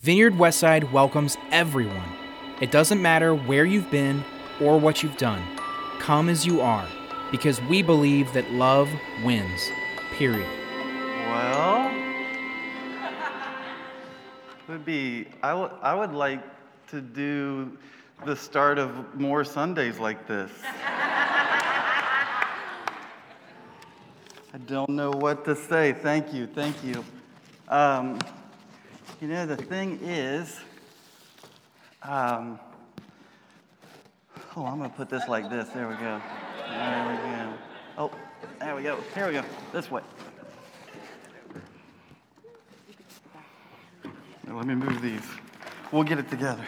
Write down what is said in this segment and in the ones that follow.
Vineyard Westside welcomes everyone. It doesn't matter where you've been or what you've done. Come as you are, because we believe that love wins. Period. Well, would be I would I would like to do the start of more Sundays like this. I don't know what to say. Thank you, thank you. Um, you know, the thing is, um, oh, I'm going to put this like this. There we go. There we go. Oh, there we go. Here we go. This way. Now, let me move these. We'll get it together.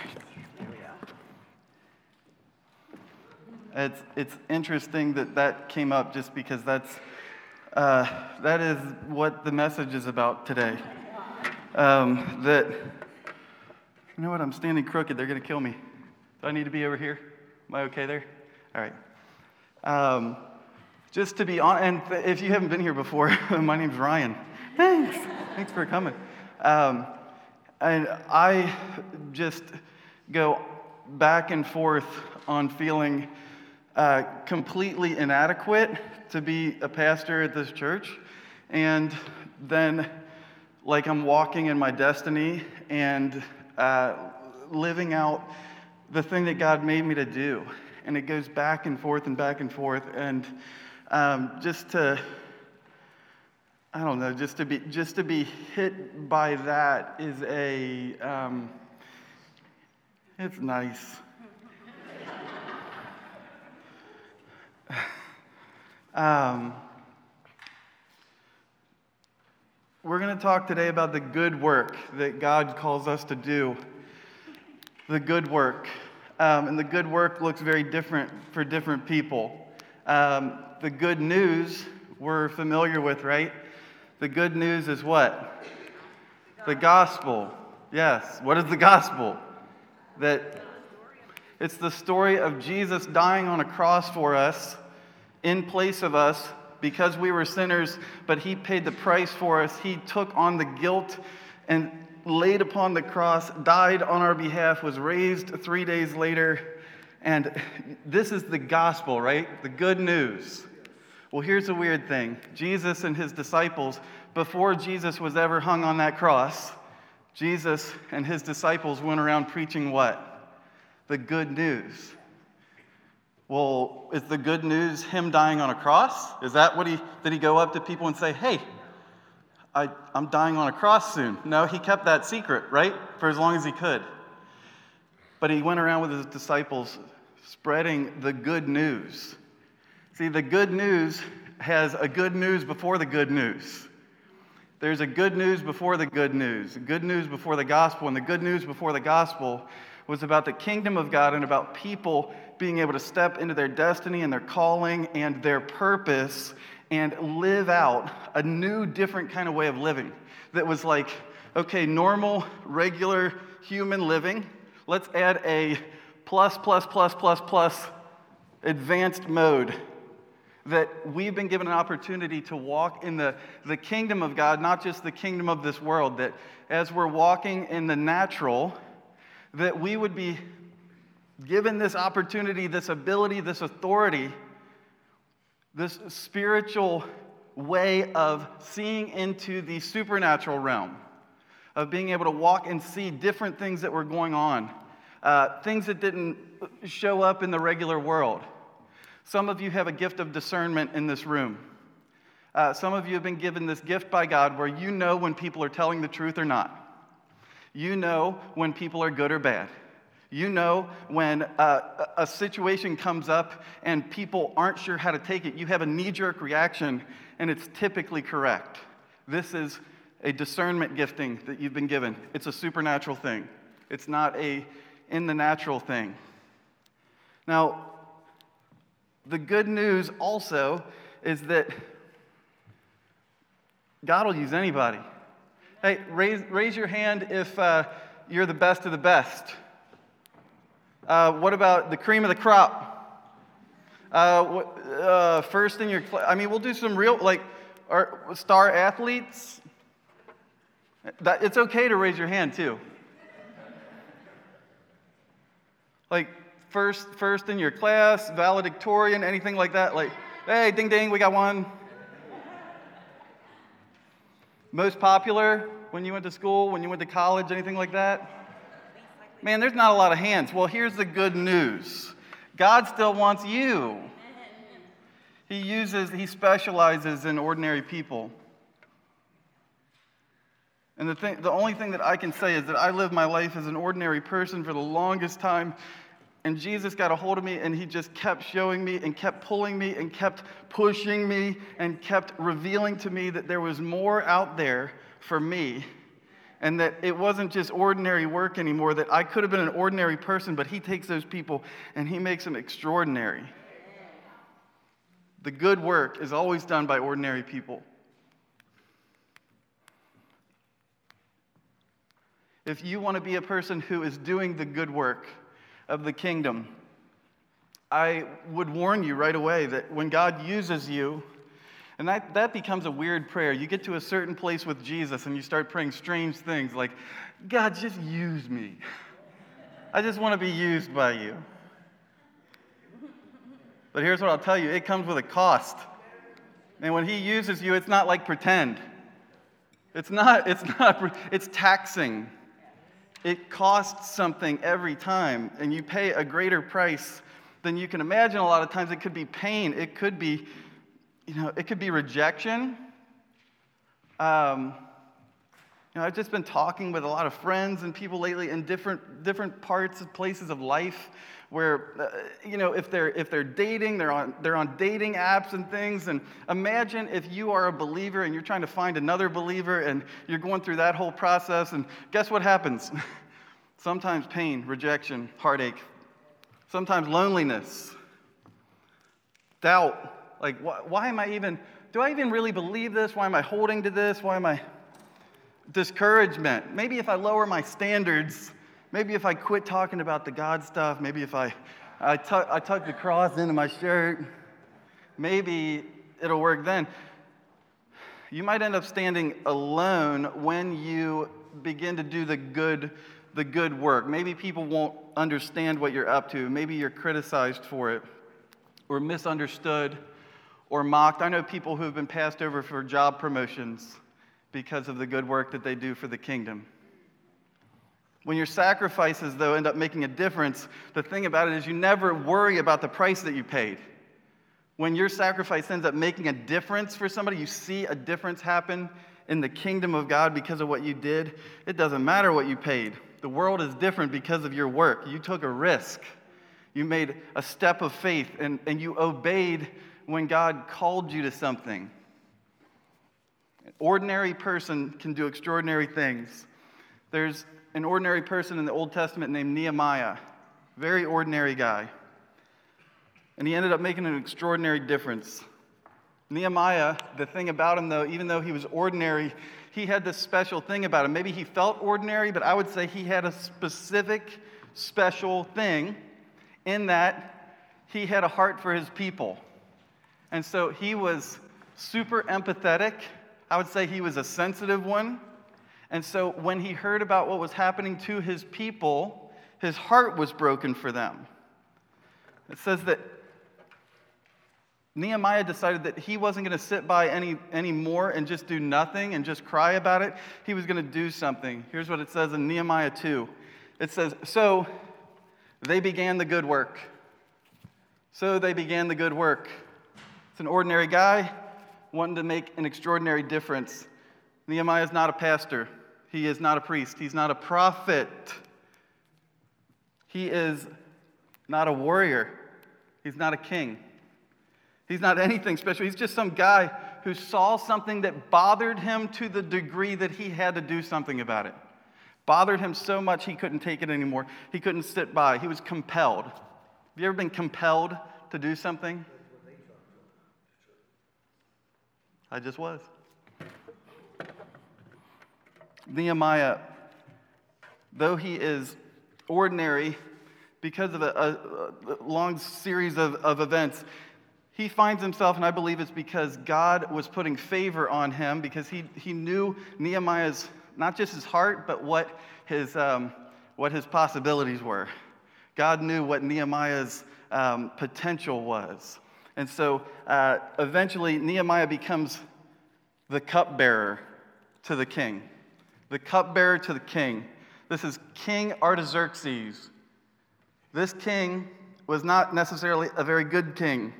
It's, it's interesting that that came up just because that's, uh, that is what the message is about today. Um, that, you know what, I'm standing crooked, they're going to kill me. Do I need to be over here? Am I okay there? All right. Um, just to be on, and if you haven't been here before, my name's Ryan. Thanks. Thanks for coming. Um, and I just go back and forth on feeling uh, completely inadequate to be a pastor at this church. And then, like, I'm walking in my destiny and uh, living out the thing that God made me to do. And it goes back and forth and back and forth. And um, just to, I don't know, just to be, just to be hit by that is a, um, it's nice. Um, we're going to talk today about the good work that God calls us to do. The good work. Um, and the good work looks very different for different people. Um, the good news we're familiar with, right? The good news is what? The gospel. Yes. What is the gospel? That it's the story of Jesus dying on a cross for us in place of us because we were sinners, but He paid the price for us. He took on the guilt and laid upon the cross, died on our behalf, was raised three days later. And this is the gospel, right? The good news. Well, here's a weird thing Jesus and his disciples, before Jesus was ever hung on that cross, Jesus and his disciples went around preaching what? The good news. Well, is the good news him dying on a cross? Is that what he did he go up to people and say, "Hey, I, I'm dying on a cross soon"? No, he kept that secret, right, for as long as he could. But he went around with his disciples spreading the good news. See, the good news has a good news before the good news. There's a good news before the good news, good news before the gospel, and the good news before the gospel was about the kingdom of God and about people being able to step into their destiny and their calling and their purpose and live out a new, different kind of way of living that was like, okay, normal, regular human living. Let's add a plus, plus, plus, plus, plus advanced mode that we've been given an opportunity to walk in the, the kingdom of God, not just the kingdom of this world, that as we're walking in the natural, that we would be given this opportunity, this ability, this authority, this spiritual way of seeing into the supernatural realm, of being able to walk and see different things that were going on, uh, things that didn't show up in the regular world. Some of you have a gift of discernment in this room. Uh, some of you have been given this gift by God where you know when people are telling the truth or not. You know when people are good or bad. You know when uh, a situation comes up and people aren't sure how to take it. You have a knee jerk reaction, and it's typically correct. This is a discernment gifting that you've been given. It's a supernatural thing, it's not a in the natural thing. Now, the good news also is that God will use anybody. Hey, raise, raise your hand if uh, you're the best of the best. Uh, what about the cream of the crop? Uh, uh first in your class. I mean, we'll do some real, like, star athletes. That, it's okay to raise your hand, too. Like, first, first in your class, valedictorian, anything like that. Like, hey, ding ding, we got one. Most popular when you went to school, when you went to college, anything like that? Man, there's not a lot of hands. Well, here's the good news God still wants you. He uses, he specializes in ordinary people. And the, thing, the only thing that I can say is that I lived my life as an ordinary person for the longest time. And Jesus got a hold of me and he just kept showing me and kept pulling me and kept pushing me and kept revealing to me that there was more out there for me. And that it wasn't just ordinary work anymore, that I could have been an ordinary person, but he takes those people and he makes them extraordinary. The good work is always done by ordinary people. If you want to be a person who is doing the good work of the kingdom, I would warn you right away that when God uses you, and that, that becomes a weird prayer. You get to a certain place with Jesus and you start praying strange things like, God, just use me. I just want to be used by you. But here's what I'll tell you it comes with a cost. And when He uses you, it's not like pretend. It's not, it's not, it's taxing. It costs something every time, and you pay a greater price than you can imagine. A lot of times it could be pain, it could be, you know, it could be rejection. Um, you know, I've just been talking with a lot of friends and people lately in different, different parts of places of life where, uh, you know, if they're, if they're dating, they're on, they're on dating apps and things. And imagine if you are a believer and you're trying to find another believer and you're going through that whole process. And guess what happens? Sometimes pain, rejection, heartache, sometimes loneliness, doubt. Like, why, why am I even, do I even really believe this? Why am I holding to this? Why am I, discouragement. Maybe if I lower my standards, maybe if I quit talking about the God stuff, maybe if I, I, tuck, I tuck the cross into my shirt, maybe it'll work then. You might end up standing alone when you begin to do the good, the good work. Maybe people won't understand what you're up to. Maybe you're criticized for it or misunderstood or mocked. I know people who have been passed over for job promotions because of the good work that they do for the kingdom. When your sacrifices, though, end up making a difference, the thing about it is you never worry about the price that you paid. When your sacrifice ends up making a difference for somebody, you see a difference happen in the kingdom of God because of what you did, it doesn't matter what you paid. The world is different because of your work. You took a risk, you made a step of faith, and, and you obeyed when God called you to something. An ordinary person can do extraordinary things. There's an ordinary person in the Old Testament named Nehemiah, very ordinary guy. And he ended up making an extraordinary difference. Nehemiah, the thing about him though, even though he was ordinary, he had this special thing about him. Maybe he felt ordinary, but I would say he had a specific, special thing in that he had a heart for his people. And so he was super empathetic I would say he was a sensitive one. And so when he heard about what was happening to his people, his heart was broken for them. It says that Nehemiah decided that he wasn't going to sit by any anymore and just do nothing and just cry about it. He was going to do something. Here's what it says in Nehemiah 2. It says, So they began the good work. So they began the good work. It's an ordinary guy wanting to make an extraordinary difference. Nehemiah is not a pastor, he is not a priest, he's not a prophet, he is not a warrior, he's not a king. He's not anything special. He's just some guy who saw something that bothered him to the degree that he had to do something about it. Bothered him so much he couldn't take it anymore. He couldn't sit by. He was compelled. Have you ever been compelled to do something? I just was. Nehemiah, though he is ordinary because of a, a, a long series of, of events, he finds himself, and I believe it's because God was putting favor on him because he, he knew Nehemiah's, not just his heart, but what his, um, what his possibilities were. God knew what Nehemiah's um, potential was. And so uh, eventually, Nehemiah becomes the cupbearer to the king. The cupbearer to the king. This is King Artaxerxes. This king was not necessarily a very good king.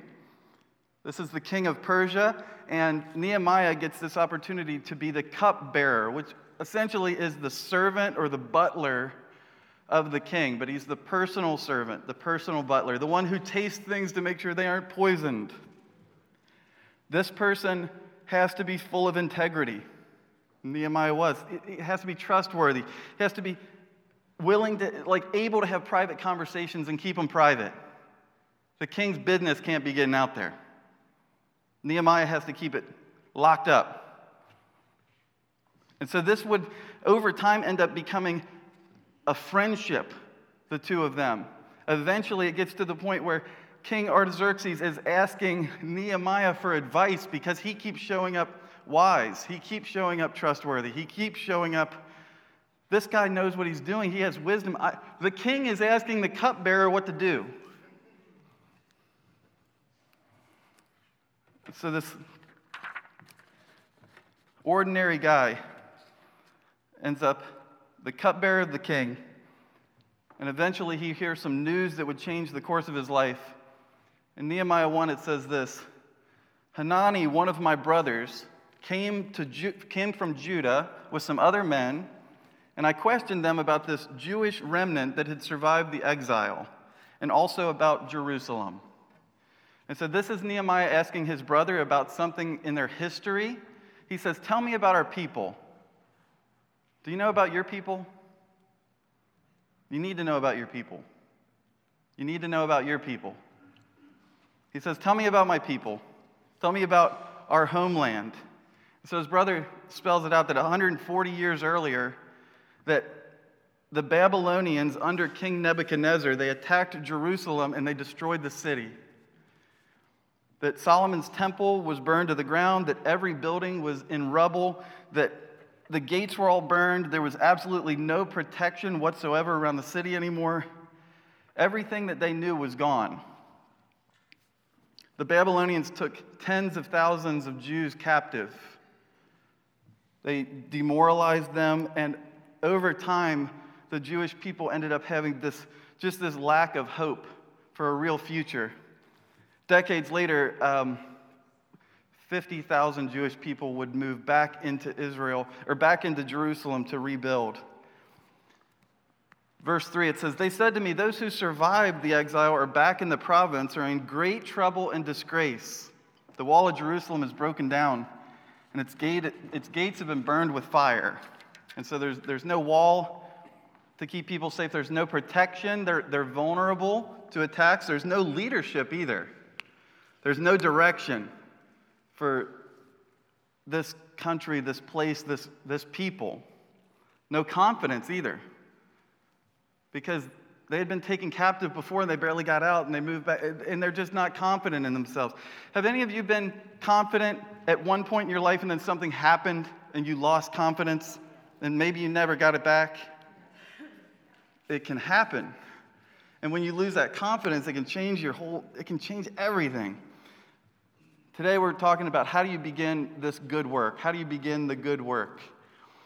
This is the king of Persia, and Nehemiah gets this opportunity to be the cupbearer, which essentially is the servant or the butler of the king, but he's the personal servant, the personal butler, the one who tastes things to make sure they aren't poisoned. This person has to be full of integrity. Nehemiah was. It has to be trustworthy. He has to be willing to, like, able to have private conversations and keep them private. The king's business can't be getting out there. Nehemiah has to keep it locked up. And so this would, over time, end up becoming a friendship, the two of them. Eventually, it gets to the point where King Artaxerxes is asking Nehemiah for advice because he keeps showing up wise. He keeps showing up trustworthy. He keeps showing up. This guy knows what he's doing. He has wisdom. I, the king is asking the cupbearer what to do. So, this ordinary guy ends up the cupbearer of the king. And eventually he hears some news that would change the course of his life. In Nehemiah 1, it says this Hanani, one of my brothers, came, to Ju- came from Judah with some other men, and I questioned them about this Jewish remnant that had survived the exile, and also about Jerusalem. And so this is Nehemiah asking his brother about something in their history. He says, Tell me about our people. Do you know about your people? You need to know about your people. You need to know about your people. He says, Tell me about my people. Tell me about our homeland. So his brother spells it out that 140 years earlier, that the Babylonians under King Nebuchadnezzar, they attacked Jerusalem and they destroyed the city. That Solomon's temple was burned to the ground, that every building was in rubble, that the gates were all burned. There was absolutely no protection whatsoever around the city anymore. Everything that they knew was gone. The Babylonians took tens of thousands of Jews captive. They demoralized them, and over time, the Jewish people ended up having this just this lack of hope for a real future. Decades later, um, 50,000 Jewish people would move back into Israel or back into Jerusalem to rebuild. Verse 3, it says, They said to me, Those who survived the exile are back in the province are in great trouble and disgrace. The wall of Jerusalem is broken down, and its, gate, its gates have been burned with fire. And so there's, there's no wall to keep people safe, there's no protection, they're, they're vulnerable to attacks, there's no leadership either, there's no direction for this country, this place, this, this people. No confidence either. Because they had been taken captive before and they barely got out and they moved back, and they're just not confident in themselves. Have any of you been confident at one point in your life and then something happened and you lost confidence and maybe you never got it back? It can happen. And when you lose that confidence, it can change your whole, it can change everything. Today we're talking about how do you begin this good work? How do you begin the good work?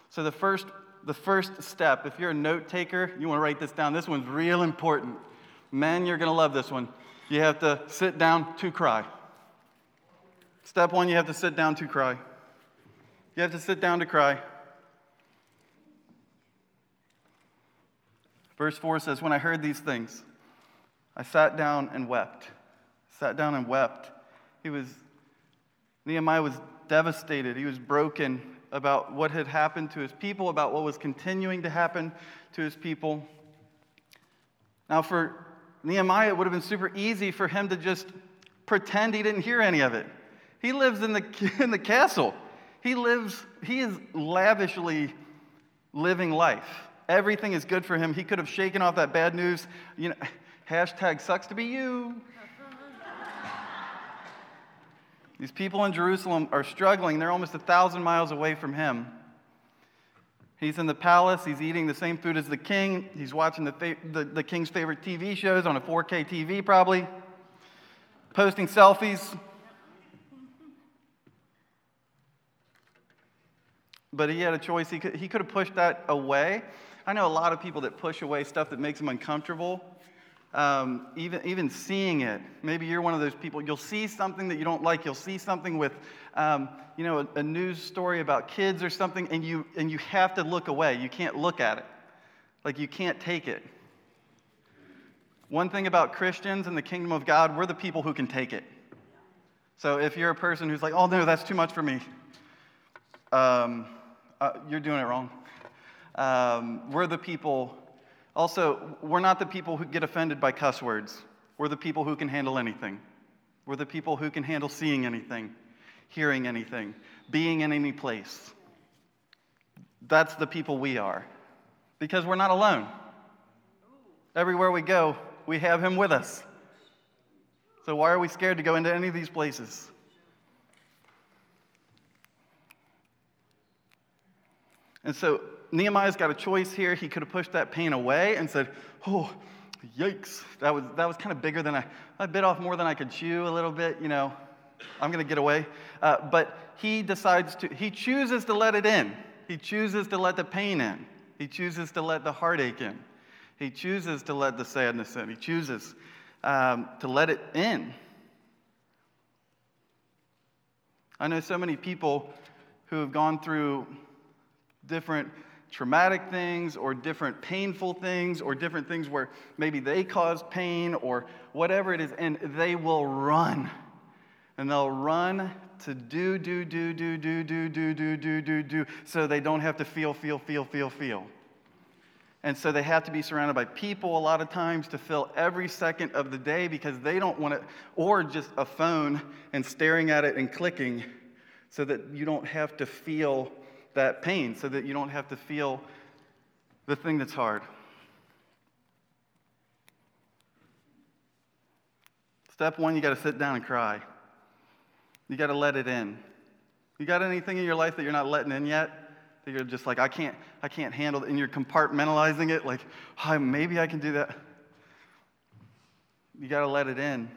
So the first the first step, if you're a note taker, you want to write this down. This one's real important. Men, you're going to love this one. You have to sit down to cry. Step 1, you have to sit down to cry. You have to sit down to cry. Verse 4 says, When I heard these things, I sat down and wept. Sat down and wept. He was Nehemiah was devastated. He was broken about what had happened to his people, about what was continuing to happen to his people. Now, for Nehemiah, it would have been super easy for him to just pretend he didn't hear any of it. He lives in the, in the castle. He lives, he is lavishly living life. Everything is good for him. He could have shaken off that bad news. You know, hashtag sucks to be you. These people in Jerusalem are struggling. They're almost a thousand miles away from him. He's in the palace. He's eating the same food as the king. He's watching the, fa- the, the king's favorite TV shows on a 4K TV, probably. Posting selfies. But he had a choice. He could, he could have pushed that away. I know a lot of people that push away stuff that makes them uncomfortable. Um, even, even seeing it. Maybe you're one of those people. You'll see something that you don't like. You'll see something with, um, you know, a, a, news story about kids or something, and you, and you have to look away. You can't look at it. Like you can't take it. One thing about Christians and the kingdom of God, we're the people who can take it. So if you're a person who's like, oh no, that's too much for me, um, uh, you're doing it wrong. Um, we're the people also, we're not the people who get offended by cuss words. We're the people who can handle anything. We're the people who can handle seeing anything, hearing anything, being in any place. That's the people we are because we're not alone. Everywhere we go, we have Him with us. So, why are we scared to go into any of these places? And so, Nehemiah's got a choice here. He could have pushed that pain away and said, Oh, yikes. That was, that was kind of bigger than I, I bit off more than I could chew a little bit, you know. I'm going to get away. Uh, but he decides to, he chooses to let it in. He chooses to let the pain in. He chooses to let the heartache in. He chooses to let the sadness in. He chooses um, to let it in. I know so many people who have gone through different traumatic things or different painful things or different things where maybe they cause pain or whatever it is, and they will run. And they'll run to do, do, do, do, do, do, do, do, do, do, do, so they don't have to feel, feel, feel, feel, feel. And so they have to be surrounded by people a lot of times to fill every second of the day because they don't want it, or just a phone and staring at it and clicking so that you don't have to feel that pain so that you don't have to feel the thing that's hard. Step one, you got to sit down and cry. You got to let it in. You got anything in your life that you're not letting in yet? That you're just like, I can't, I can't handle it, and you're compartmentalizing it, like, oh, maybe I can do that. You got to let it in.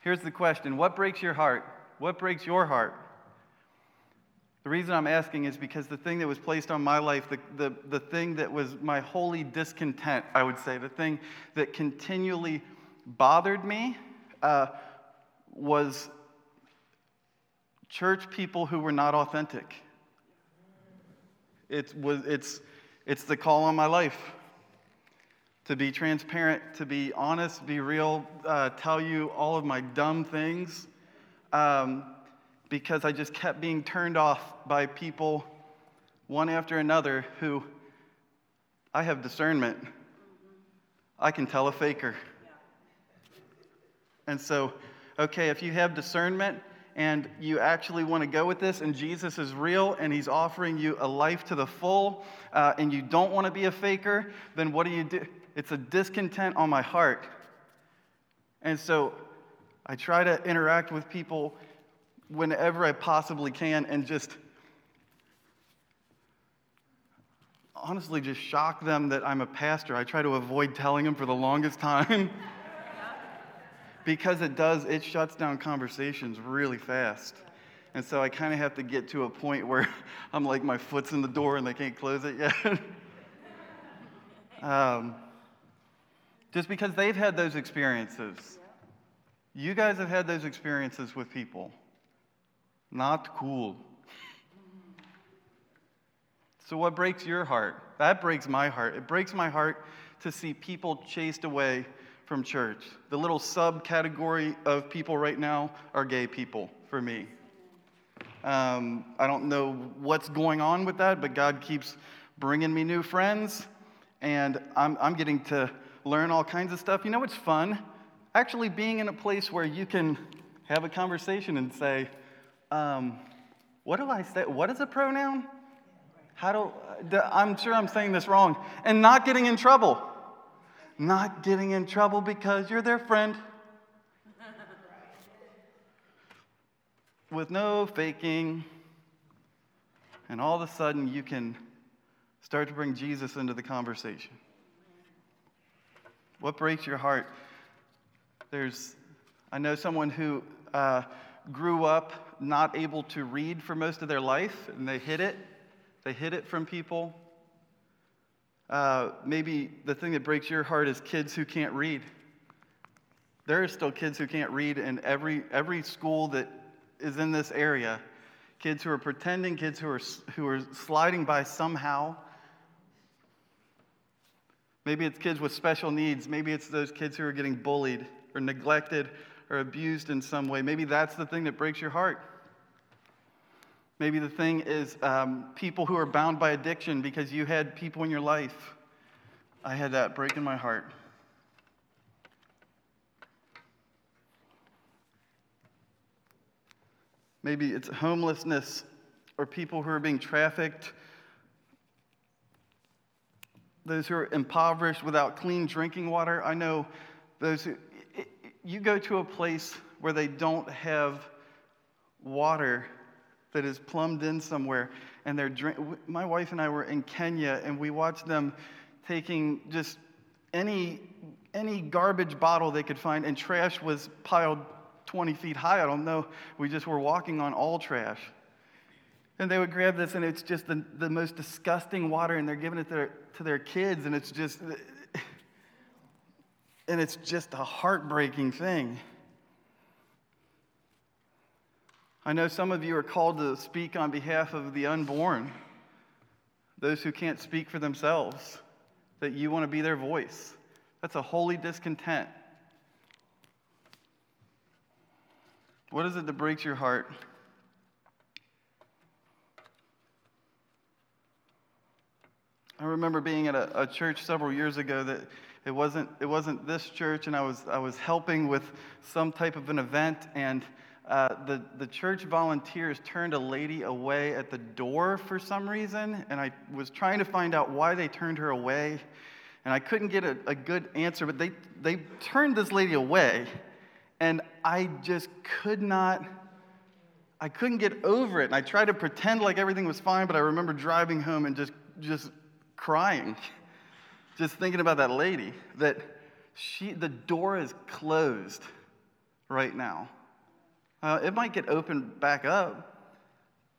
Here's the question What breaks your heart? What breaks your heart? The reason I'm asking is because the thing that was placed on my life, the, the, the thing that was my holy discontent, I would say, the thing that continually bothered me uh, was church people who were not authentic. It was, it's, it's the call on my life to be transparent, to be honest, be real, uh, tell you all of my dumb things. Um, because I just kept being turned off by people, one after another, who I have discernment. I can tell a faker. And so, okay, if you have discernment and you actually want to go with this, and Jesus is real and he's offering you a life to the full, uh, and you don't want to be a faker, then what do you do? It's a discontent on my heart. And so I try to interact with people whenever I possibly can and just honestly just shock them that I'm a pastor. I try to avoid telling them for the longest time because it does, it shuts down conversations really fast. And so I kind of have to get to a point where I'm like, my foot's in the door and they can't close it yet. um, just because they've had those experiences. You guys have had those experiences with people. Not cool. So, what breaks your heart? That breaks my heart. It breaks my heart to see people chased away from church. The little subcategory of people right now are gay people for me. Um, I don't know what's going on with that, but God keeps bringing me new friends, and I'm, I'm getting to learn all kinds of stuff. You know what's fun? Actually, being in a place where you can have a conversation and say, um, what do I say? What is a pronoun? How do, I'm sure I'm saying this wrong. And not getting in trouble. Not getting in trouble because you're their friend. With no faking. And all of a sudden, you can Start to bring Jesus into the conversation. What breaks your heart? There's, I know someone who uh, grew up not able to read for most of their life, and they hid it. They hid it from people. Uh, maybe the thing that breaks your heart is kids who can't read. There are still kids who can't read in every, every school that is in this area. Kids who are pretending, kids who are, who are sliding by somehow. Maybe it's kids with special needs. Maybe it's those kids who are getting bullied or neglected or abused in some way. Maybe that's the thing that breaks your heart. Maybe the thing is um, people who are bound by addiction because you had people in your life. I had that break in my heart. Maybe it's homelessness or people who are being trafficked, those who are impoverished without clean drinking water. I know those you go to a place where they don't have water that is plumbed in somewhere, and they're drink. My wife and I were in Kenya, and we watched them taking just any any garbage bottle they could find, and trash was piled 20 feet high. I don't know. We just were walking on all trash. And they would grab this, and it's just the, the most disgusting water, and they're giving it to their, to their kids, and it's just, and it's just a heartbreaking thing. I know some of you are called to speak on behalf of the unborn, those who can't speak for themselves, that you want to be their voice. That's a holy discontent. What is it that breaks your heart? I remember being at a, a, church several years ago that it wasn't, it wasn't this church, and I was, I was helping with some type of an event, and uh, the, the church volunteers turned a lady away at the door for some reason, and I was trying to find out why they turned her away, and I couldn't get a, a good answer, but they, they turned this lady away. And I just could not, I couldn't get over it. And I tried to pretend like everything was fine, but I remember driving home and just, just crying, just thinking about that lady, that she, the door is closed right now. Uh, it might get opened back up,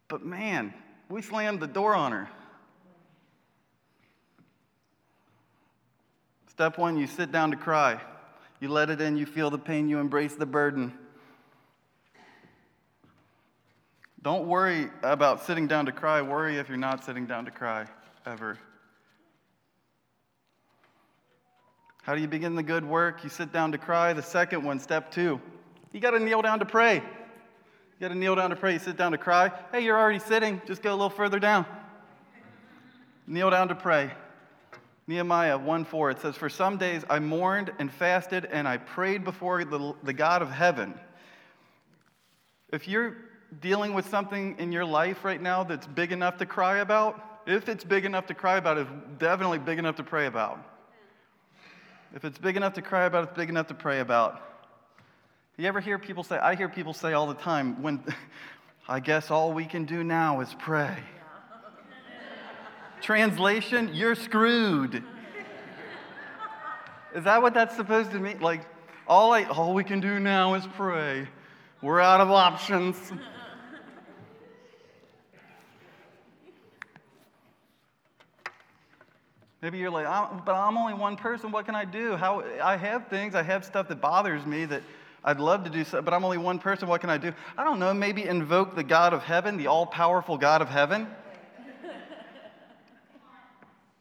but man, we slammed the door on her. Step one, you sit down to cry. You let it in, you feel the pain, you embrace the burden. Don't worry about sitting down to cry. Worry if you're not sitting down to cry ever. How do you begin the good work? You sit down to cry. The second one, step two, you got to kneel down to pray. You got to kneel down to pray. You sit down to cry. Hey, you're already sitting. Just go a little further down. Kneel down to pray. Nehemiah 1 4, it says, For some days I mourned and fasted and I prayed before the, the God of heaven. If you're dealing with something in your life right now that's big enough to cry about, if it's big enough to cry about, it's definitely big enough to pray about. If it's big enough to cry about, it's big enough to pray about. You ever hear people say, I hear people say all the time, when I guess all we can do now is pray. Translation, you're screwed. Is that what that's supposed to mean? Like, all, I, all we can do now is pray. We're out of options. Maybe you're like, but I'm only one person. What can I do? How I have things. I have stuff that bothers me that I'd love to do, so, but I'm only one person. What can I do? I don't know. Maybe invoke the God of heaven, the all-powerful God of heaven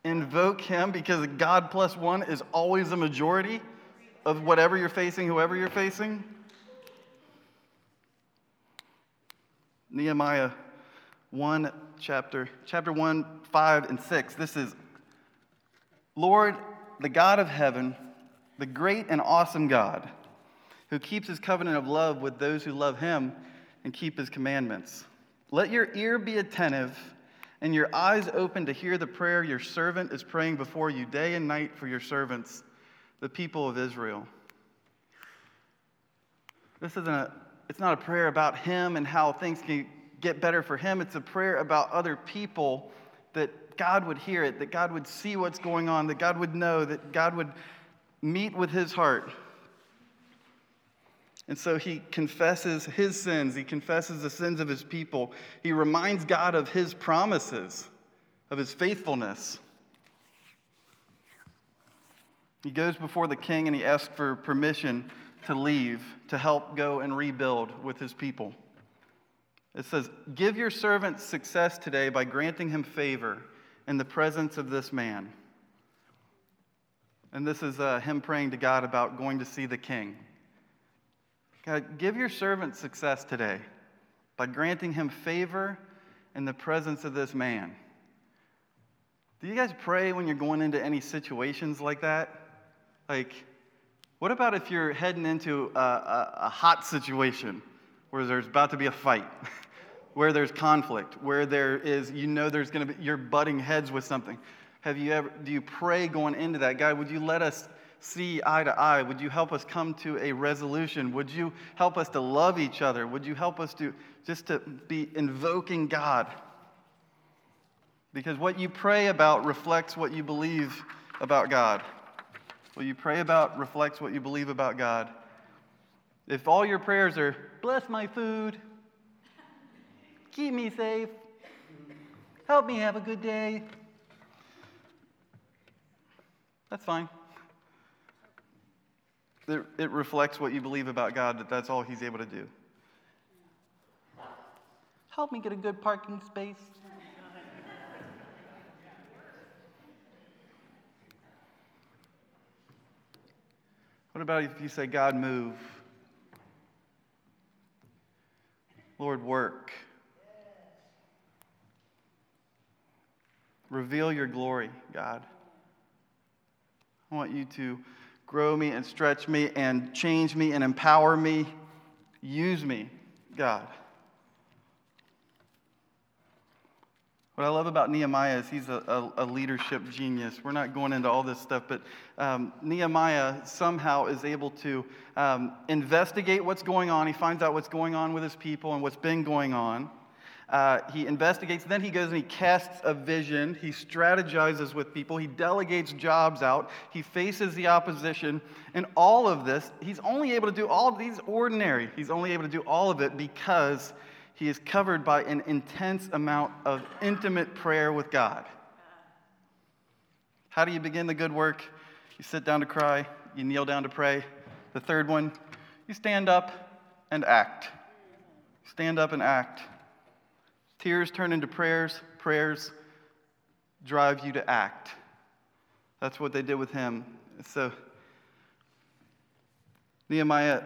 invoke him because God plus one is always a majority of whatever you're facing, whoever you're facing? Nehemiah 1, chapter, chapter 1, 5, and 6. This is Lord, the God of heaven, the great and awesome God, who keeps his covenant of love with those who love him and keep his commandments. Let your ear be attentive and your eyes open to hear the prayer your servant is praying before you day and night for your servants, the people of Israel. This isn't a, it's not a prayer about him and how things can get better for him. It's a prayer about other people that God would hear it, that God would see what's going on, that God would know, that God would meet with his heart. And so he confesses his sins. He confesses the sins of his people. He reminds God of his promises, of his faithfulness. He goes before the king and he asks for permission to leave, to help go and rebuild with his people. It says, Give your servant success today by granting him favor in the presence of this man. And this is uh, him praying to God about going to see the king. God, give your servant success today by granting him favor in the presence of this man. Do you guys pray when you're going into any situations like that? Like, what about if you're heading into a, a, a hot situation where there's about to be a fight, where there's conflict, where there is, you know, there's going to be, you're butting heads with something? Have you ever, do you pray going into that? God, would you let us see eye to eye? Would you help us come to a resolution? Would you help us to love each other? Would you help us to just to be invoking God? Because what you pray about reflects what you believe about God. What you pray about reflects what you believe about God. If all your prayers are, bless my food, keep me safe, help me have a good day, that's fine. It reflects what you believe about God, that that's all He's able to do. Help me get a good parking space. What about if you say, God, move? Lord, work. Reveal your glory, God. I want you to grow me and stretch me and change me and empower me. Use me, God. What I love about Nehemiah is he's a, a, a, leadership genius. We're not going into all this stuff, but um, Nehemiah somehow is able to um, investigate what's going on. He finds out what's going on with his people and what's been going on. Uh, he investigates, then he goes and he casts a vision. He strategizes with people. He delegates jobs out. He faces the opposition. And all of this, he's only able to do all of these ordinary. He's only able to do all of it because he is covered by an intense amount of intimate prayer with God. How do you begin the good work? You sit down to cry, you kneel down to pray. The third one, you stand up and act. Stand up and act. Tears turn into prayers, prayers drive you to act. That's what they did with him. So, Nehemiah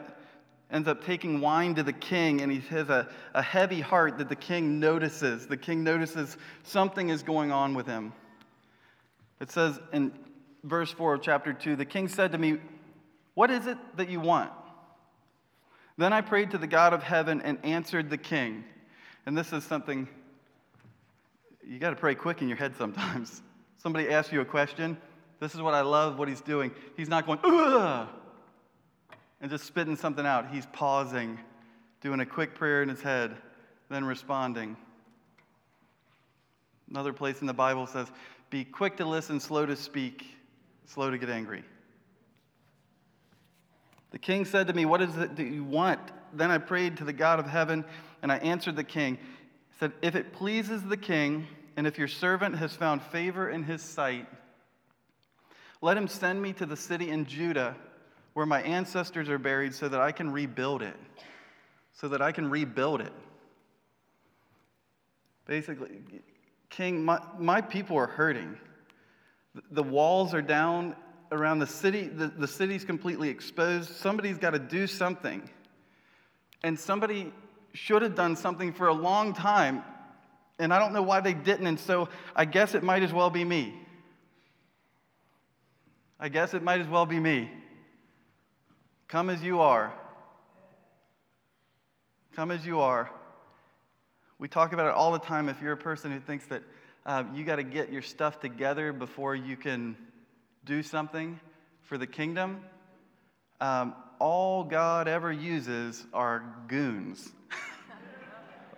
ends up taking wine to the king, and he has a, a heavy heart that the king notices. The king notices something is going on with him. It says in verse 4 of chapter 2 The king said to me, What is it that you want? Then I prayed to the God of heaven and answered the king. And this is something you got to pray quick in your head sometimes. Somebody asks you a question. This is what I love what he's doing. He's not going, Ugh! and just spitting something out. He's pausing, doing a quick prayer in his head, then responding. Another place in the Bible says, Be quick to listen, slow to speak, slow to get angry. The king said to me, What is it that you want? Then I prayed to the God of heaven, and I answered the king. Said, If it pleases the king, and if your servant has found favor in his sight, let him send me to the city in Judah where my ancestors are buried so that I can rebuild it. So that I can rebuild it. Basically, King, my, my people are hurting. The walls are down around the city, the, the city's completely exposed. Somebody's got to do something. And somebody should have done something for a long time, and I don't know why they didn't, and so I guess it might as well be me. I guess it might as well be me. Come as you are. Come as you are. We talk about it all the time. If you're a person who thinks that uh, you got to get your stuff together before you can do something for the kingdom, um, all God ever uses are goons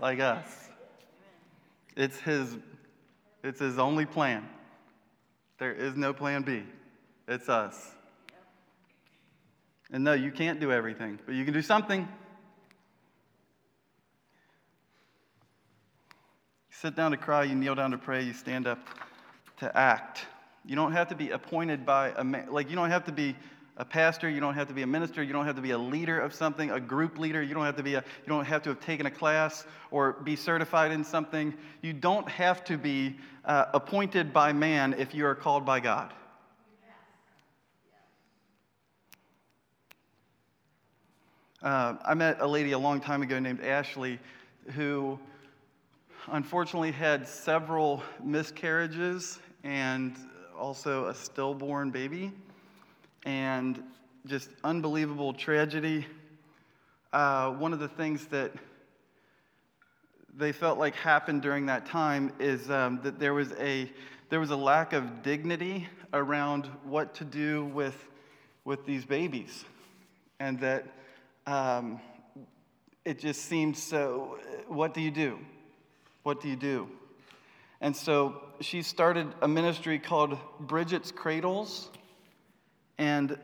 like us. It's his It's his only plan. There is no plan B. It's us. And no, you can't do everything, but you can do something. You sit down to cry, you kneel down to pray, you stand up to act. You don't have to be appointed by a man, like you don't have to be a pastor, you don't have to be a minister, you don't have to be a leader of something, a group leader, you don't have to be a you don't have to have taken a class or be certified in something. You don't have to be uh, appointed by man if you are called by God. Uh, I met a lady a long time ago named Ashley who unfortunately had several miscarriages and also a stillborn baby and just unbelievable tragedy. Uh, one of the things that they felt like happened during that time is um, that there was a there was a lack of dignity around what to do with with these babies, and that um, it just seemed so. What do you do? What do you do? And so she started a ministry called Bridget's Cradles, and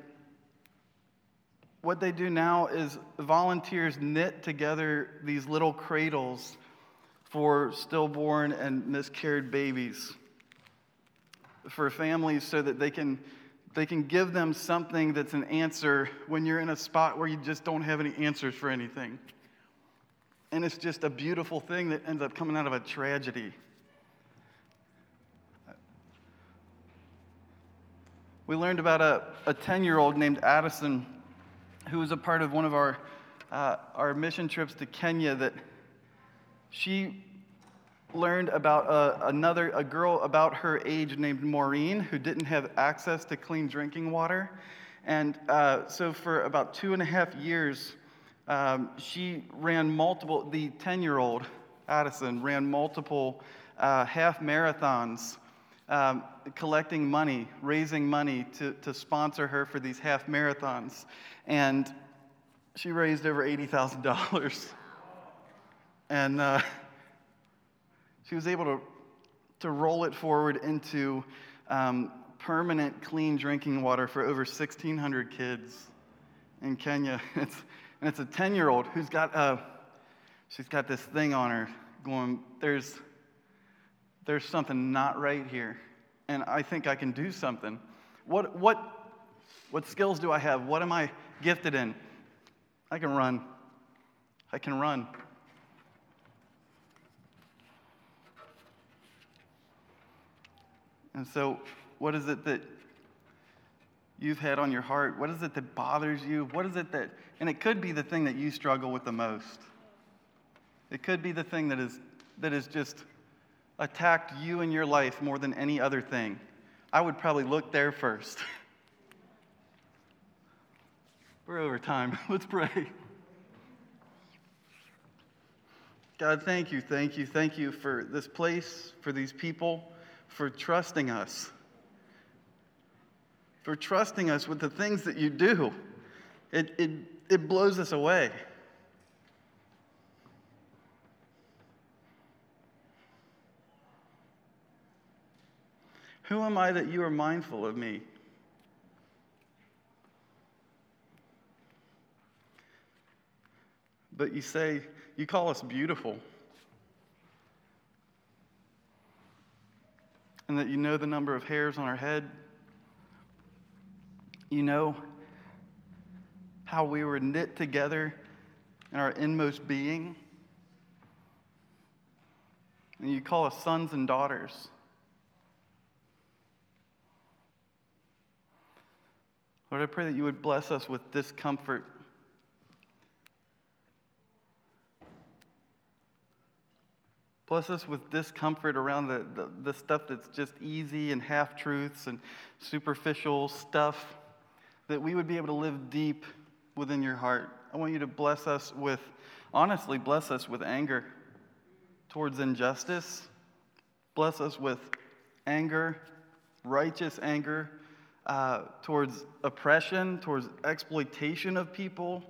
what they do now is volunteers knit together these little cradles for stillborn and miscarried babies for families so that they can they can give them something that's an answer when you're in a spot where you just don't have any answers for anything. And it's just a beautiful thing that ends up coming out of a tragedy. We learned about a, a 10 year old named Addison who was a part of one of our, uh, our mission trips to Kenya that she learned about a, another a girl about her age named Maureen who didn't have access to clean drinking water. And uh, so for about two and a half years, um, she ran multiple, the 10 year old Addison ran multiple uh, half marathons um, collecting money, raising money to, to sponsor her for these half marathons. And she raised over $80,000. And uh, she was able to, to roll it forward into um, permanent clean drinking water for over 1,600 kids in Kenya. It's, and it's a 10 year old who's got, uh, she's got this thing on her going, there's, there's something not right here, and I think I can do something. What, what, what skills do I have? What am I gifted in? I can run. I can run. And so, what is it that you've had on your heart? What is it that bothers you? What is it that, and it could be the thing that you struggle with the most. It could be the thing that is, that is just attacked you in your life more than any other thing, I would probably look there first. We're over time. Let's pray. God, thank you, thank you, thank you for this place, for these people, for trusting us, for trusting us with the things that you do. It, it, it blows us away. Who am I that you are mindful of me? But you say, you call us beautiful. And that you know the number of hairs on our head. You know how we were knit together in our inmost being. And you call us sons and daughters. Lord, I pray that you would bless us with discomfort. Bless us with discomfort around the, the, the stuff that's just easy and half truths and superficial stuff, that we would be able to live deep within your heart. I want you to bless us with, honestly, bless us with anger towards injustice. Bless us with anger, righteous anger uh, towards oppression, towards exploitation of people.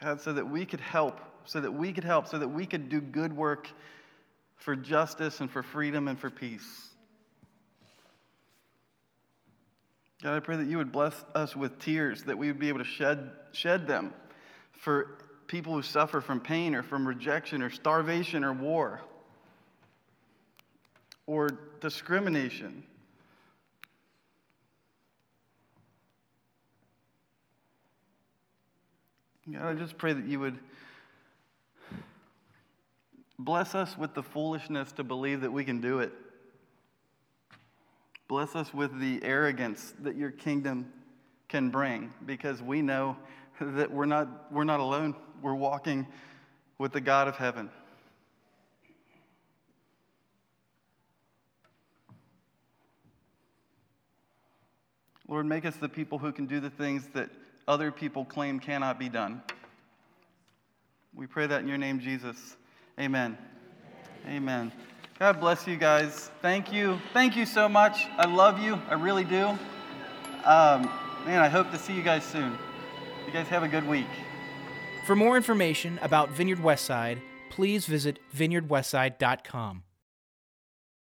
God, so that we could help, so that we could help, so that we could do good work for justice and for freedom and for peace. God, I pray that you would bless us with tears, that we would be able to shed, shed them for people who suffer from pain or from rejection or starvation or war or discrimination. God, I just pray that you would bless us with the foolishness to believe that we can do it. Bless us with the arrogance that your kingdom can bring because we know that we're not, we're not alone. We're walking with the God of heaven. Lord, make us the people who can do the things that other people claim cannot be done. We pray that in your name, Jesus. Amen. Amen. Amen. God bless you guys. Thank you. Thank you so much. I love you. I really do. Um, man, I hope to see you guys soon. You guys have a good week. For more information about Vineyard Westside, please visit vineyardwestside.com.